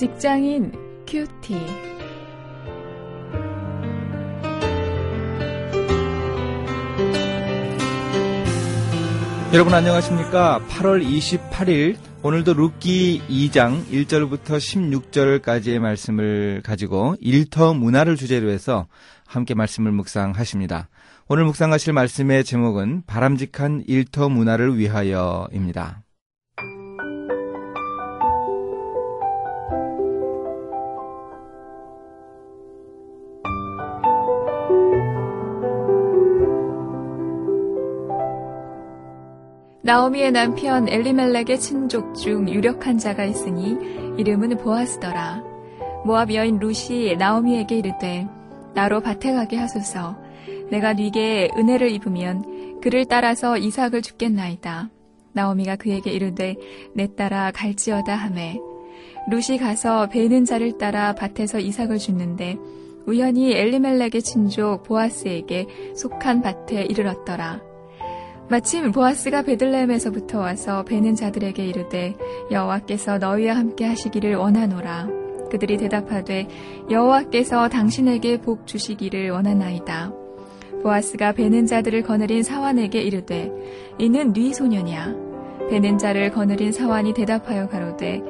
직장인 큐티. 여러분 안녕하십니까? 8월 28일 오늘도 룻기 2장 1절부터 16절까지의 말씀을 가지고 일터 문화를 주제로 해서 함께 말씀을 묵상하십니다. 오늘 묵상하실 말씀의 제목은 바람직한 일터 문화를 위하여입니다. 나오미의 남편 엘리멜렉의 친족 중 유력한 자가 있으니 이름은 보아스더라. 모압 여인 루시 나오미에게 이르되 나로 밭에 가게 하소서. 내가 네게 은혜를 입으면 그를 따라서 이삭을 죽겠나이다. 나오미가 그에게 이르되 내 따라 갈지어다 하매 루시 가서 베는 자를 따라 밭에서 이삭을 죽는데 우연히 엘리멜렉의 친족 보아스에게 속한 밭에 이르렀더라. 마침 보아스가 베들레헴에서부터 와서 베는 자들에게 이르되 여호와께서 너희와 함께 하시기를 원하노라. 그들이 대답하되 여호와께서 당신에게 복 주시기를 원하나이다. 보아스가 베는 자들을 거느린 사환에게 이르되 이는 네 소년이야. 베는 자를 거느린 사환이 대답하여 가로되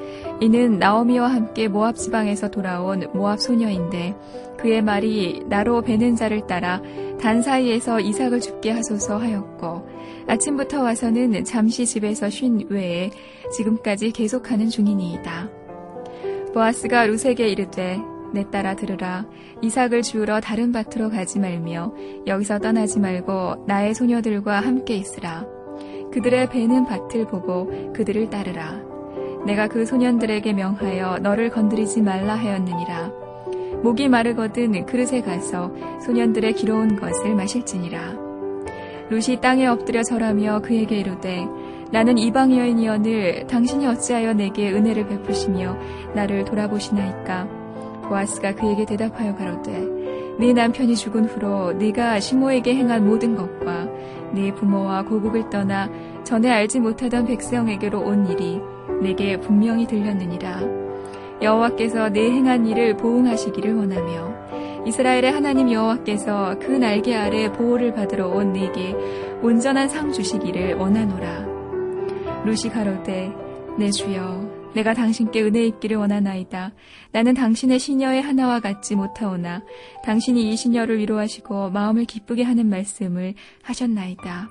이는 나오미와 함께 모압 지방에서 돌아온 모압 소녀인데 그의 말이 나로 베는 자를 따라 단 사이에서 이삭을 죽게 하소서 하였고 아침부터 와서는 잠시 집에서 쉰 외에 지금까지 계속하는 중이니이다. 보아스가 루세게 이르되 내 따라 들으라 이삭을 주우러 다른 밭으로 가지 말며 여기서 떠나지 말고 나의 소녀들과 함께 있으라. 그들의 배는 밭을 보고 그들을 따르라. 내가 그 소년들에게 명하여 너를 건드리지 말라 하였느니라. 목이 마르거든 그릇에 가서 소년들의 기로운 것을 마실지니라. 룻이 땅에 엎드려 절하며 그에게 이르되 나는 이방 여인이언을 당신이 어찌하여 내게 은혜를 베푸시며 나를 돌아보시나이까? 보아스가 그에게 대답하여 가로되 네 남편이 죽은 후로 네가 시모에게 행한 모든 것과 네 부모와 고국을 떠나 전에 알지 못하던 백성에게로 온 일이 내게 분명히 들렸느니라. 여호와께서 내 행한 일을 보응하시기를 원하며 이스라엘의 하나님 여호와께서 그 날개 아래 보호를 받으러 온 네게 온전한 상 주시기를 원하노라. 루시 가로되 내 주여 내가 당신께 은혜 있기를 원하나이다. 나는 당신의 시녀의 하나와 같지 못하오나 당신이 이 시녀를 위로하시고 마음을 기쁘게 하는 말씀을 하셨나이다.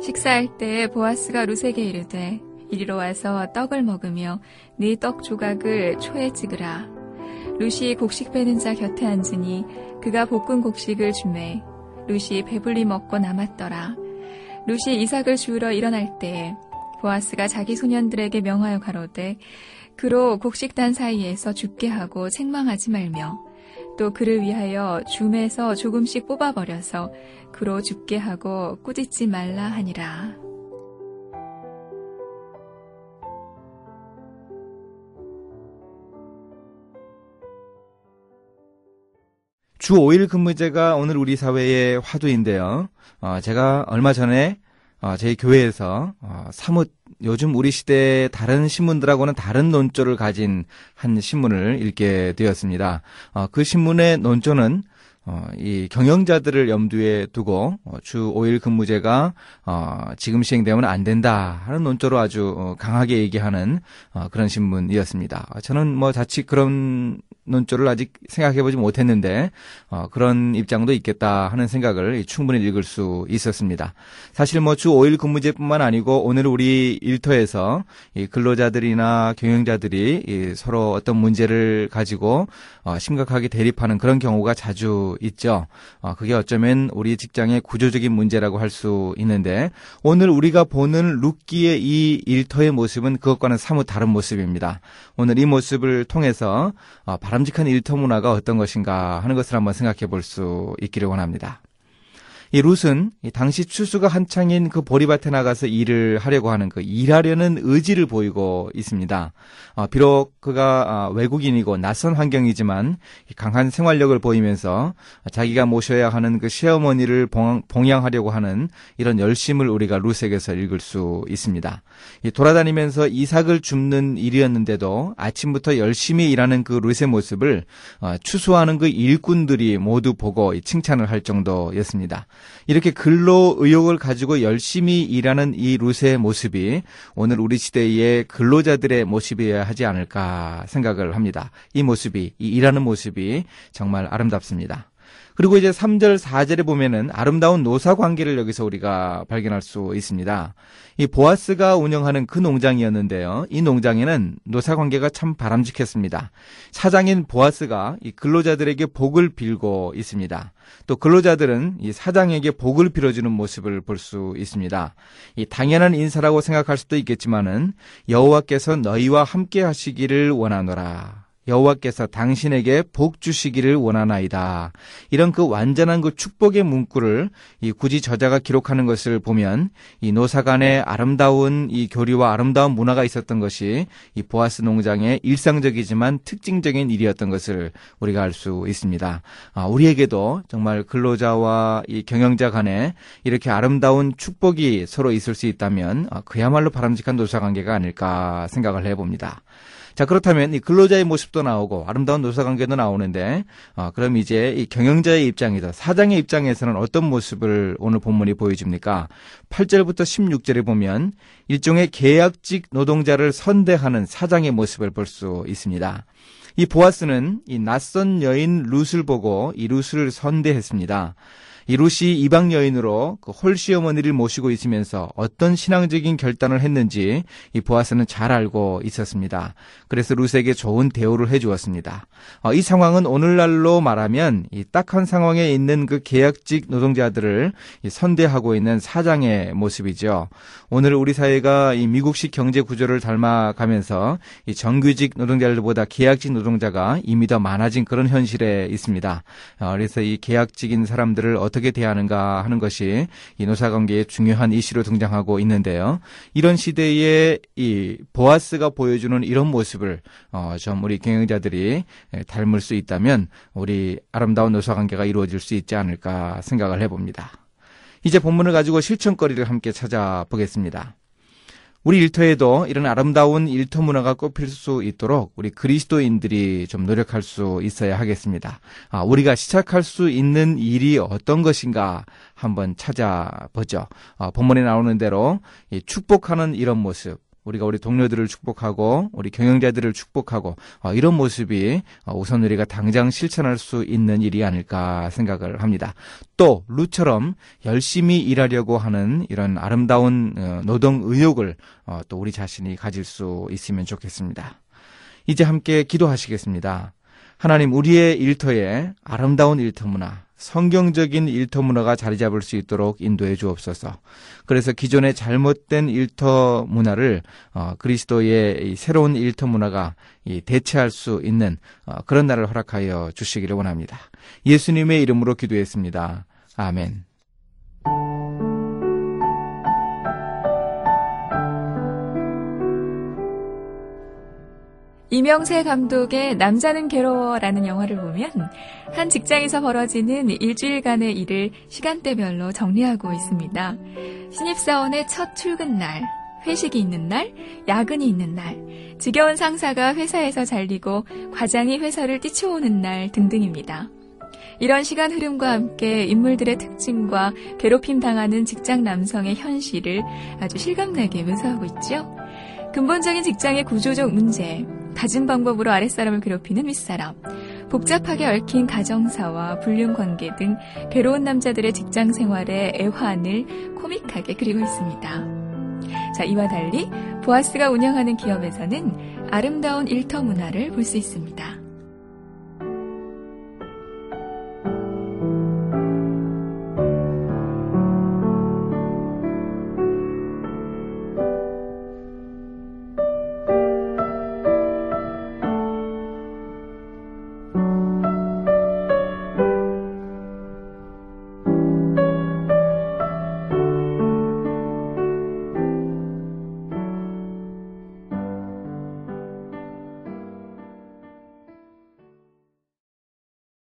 식사할 때 보아스가 루세게 이르되 이리로 와서 떡을 먹으며 네 떡 조각을 초에 찍으라. 루시 곡식 빼는 자 곁에 앉으니 그가 볶은 곡식을 주매 루시 배불리 먹고 남았더라. 루시 이삭을 주우러 일어날 때에 보아스가 자기 소년들에게 명하여 가로되 그로 곡식단 사이에서 죽게 하고 책망하지 말며 또 그를 위하여 줌에서 조금씩 뽑아버려서 그로 죽게 하고 꾸짖지 말라 하니라. 주 5일 근무제가 오늘 우리 사회의 화두인데요. 어, 제가 얼마 전에 어, 저희 교회에서 어, 사뭇 요즘 우리 시대의 다른 신문들하고는 다른 논조를 가진 한 신문을 읽게 되었습니다. 어, 그 신문의 논조는 어, 이 경영자들을 염두에 두고 어, 주 5일 근무제가 어, 지금 시행되면 안 된다 하는 논조로 아주 어, 강하게 얘기하는 어, 그런 신문이었습니다. 저는 뭐 자칫 그런 논조를 아직 생각해보지 못했는데 어, 그런 입장도 있겠다 하는 생각을 충분히 읽을 수 있었습니다. 사실 뭐 주 5일 근무제뿐만 아니고 오늘 우리 일터에서 이 근로자들이나 경영자들이 이 서로 어떤 문제를 가지고 어, 심각하게 대립하는 그런 경우가 자주 있죠. 어, 그게 어쩌면 우리 직장의 구조적인 문제라고 할 수 있는데 오늘 우리가 보는 룻기의 이 일터의 모습은 그것과는 사뭇 다른 모습입니다. 오늘 이 모습을 통해서 어, 바람직한 일터 문화가 어떤 것인가 하는 것을 한번 생각해 볼 수 있기를 원합니다. 이 룻은 이 당시 추수가 한창인 그 보리밭에 나가서 일을 하려고 하는 그 일하려는 의지를 보이고 있습니다. 어, 비록 그가 아, 외국인이고 낯선 환경이지만 강한 생활력을 보이면서 자기가 모셔야 하는 그 시어머니를 봉, 봉양하려고 하는 이런 열심을 우리가 룻에게서 읽을 수 있습니다. 이 돌아다니면서 이삭을 줍는 일이었는데도 아침부터 열심히 일하는 그 룻의 모습을 어, 추수하는 그 일꾼들이 모두 보고 칭찬을 할 정도였습니다. 이렇게 근로 의욕을 가지고 열심히 일하는 이 룻의 모습이 오늘 우리 시대의 근로자들의 모습이어야 하지 않을까 생각을 합니다. 이 모습이, 이 일하는 모습이 정말 아름답습니다. 그리고 이제 3절, 4절에 보면은 아름다운 노사 관계를 여기서 우리가 발견할 수 있습니다. 이 보아스가 운영하는 그 농장이었는데요. 이 농장에는 노사 관계가 참 바람직했습니다. 사장인 보아스가 이 근로자들에게 복을 빌고 있습니다. 또 근로자들은 이 사장에게 복을 빌어주는 모습을 볼 수 있습니다. 이 당연한 인사라고 생각할 수도 있겠지만은 여호와께서 너희와 함께 하시기를 원하노라. 여호와께서 당신에게 복 주시기를 원하나이다. 이런 그 완전한 그 축복의 문구를 이 굳이 저자가 기록하는 것을 보면 이 노사 간의 아름다운 이 교리와 아름다운 문화가 있었던 것이 이 보아스 농장의 일상적이지만 특징적인 일이었던 것을 우리가 알 수 있습니다. 아, 우리에게도 정말 근로자와 이 경영자 간에 이렇게 아름다운 축복이 서로 있을 수 있다면 아, 그야말로 바람직한 노사 관계가 아닐까 생각을 해봅니다. 자 그렇다면 이 근로자의 모습도 나오고 아름다운 노사 관계도 나오는데 어, 그럼 이제 이 경영자의 입장이다 사장의 입장에서는 어떤 모습을 오늘 본문이 보여줍니까? 8절부터 16절에 보면 일종의 계약직 노동자를 선대하는 사장의 모습을 볼 수 있습니다. 이 보아스는 이 낯선 여인 룻을 보고 이 룻을 선대했습니다. 이 룻이 이방 여인으로 그 홀시 어머니를 모시고 있으면서 어떤 신앙적인 결단을 했는지 이 보아스는 잘 알고 있었습니다. 그래서 룻에게 좋은 대우를 해주었습니다. 어, 이 상황은 오늘날로 말하면 이 딱한 상황에 있는 그 계약직 노동자들을 선대하고 있는 사장의 모습이죠. 오늘 우리 사회가 이 미국식 경제 구조를 닮아가면서 이 정규직 노동자들보다 계약직 노동자가 이미 더 많아진 그런 현실에 있습니다. 어, 그래서 이 계약직인 사람들을 어떻게 어떻게 대하는가 하는 것이 이 노사관계의 중요한 이슈로 등장하고 있는데요. 이런 시대에 이 보아스가 보여주는 이런 모습을 어, 좀 우리 경영자들이 닮을 수 있다면 우리 아름다운 노사관계가 이루어질 수 있지 않을까 생각을 해봅니다. 이제 본문을 가지고 실천거리를 함께 찾아보겠습니다. 우리 일터에도 이런 아름다운 일터 문화가 꼽힐 수 있도록 우리 그리스도인들이 좀 노력할 수 있어야 하겠습니다. 아, 우리가 시작할 수 있는 일이 어떤 것인가 한번 찾아보죠. 아, 본문에 나오는 대로 축복하는 이런 모습, 우리가 우리 동료들을 축복하고 우리 경영자들을 축복하고 어, 이런 모습이 어, 우선 우리가 당장 실천할 수 있는 일이 아닐까 생각을 합니다. 또 루처럼 열심히 일하려고 하는 이런 아름다운 어, 노동 의욕을 또 우리 자신이 가질 수 있으면 좋겠습니다. 이제 함께 기도하시겠습니다. 하나님 우리의 일터에 아름다운 일터 문화, 성경적인 일터 문화가 자리 잡을 수 있도록 인도해 주옵소서. 그래서 기존의 잘못된 일터 문화를 어, 그리스도의 새로운 일터 문화가 대체할 수 있는 어, 그런 날을 허락하여 주시기를 원합니다. 예수님의 이름으로 기도했습니다. 아멘. 이명세 감독의 남자는 괴로워라는 영화를 보면 한 직장에서 벌어지는 일주일간의 일을 시간대별로 정리하고 있습니다. 신입사원의 첫 출근 날, 회식이 있는 날, 야근이 있는 날, 지겨운 상사가 회사에서 잘리고 과장이 회사를 뛰쳐오는 날 등등입니다. 이런 시간 흐름과 함께 인물들의 특징과 괴롭힘 당하는 직장 남성의 현실을 아주 실감나게 묘사하고 있죠. 근본적인 직장의 구조적 문제, 갖은 방법으로 아랫사람을 괴롭히는 윗사람, 복잡하게 얽힌 가정사와 불륜 관계 등 괴로운 남자들의 직장 생활의 애환을 코믹하게 그리고 있습니다. 자, 이와 달리 보아스가 운영하는 기업에서는 아름다운 일터 문화를 볼 수 있습니다.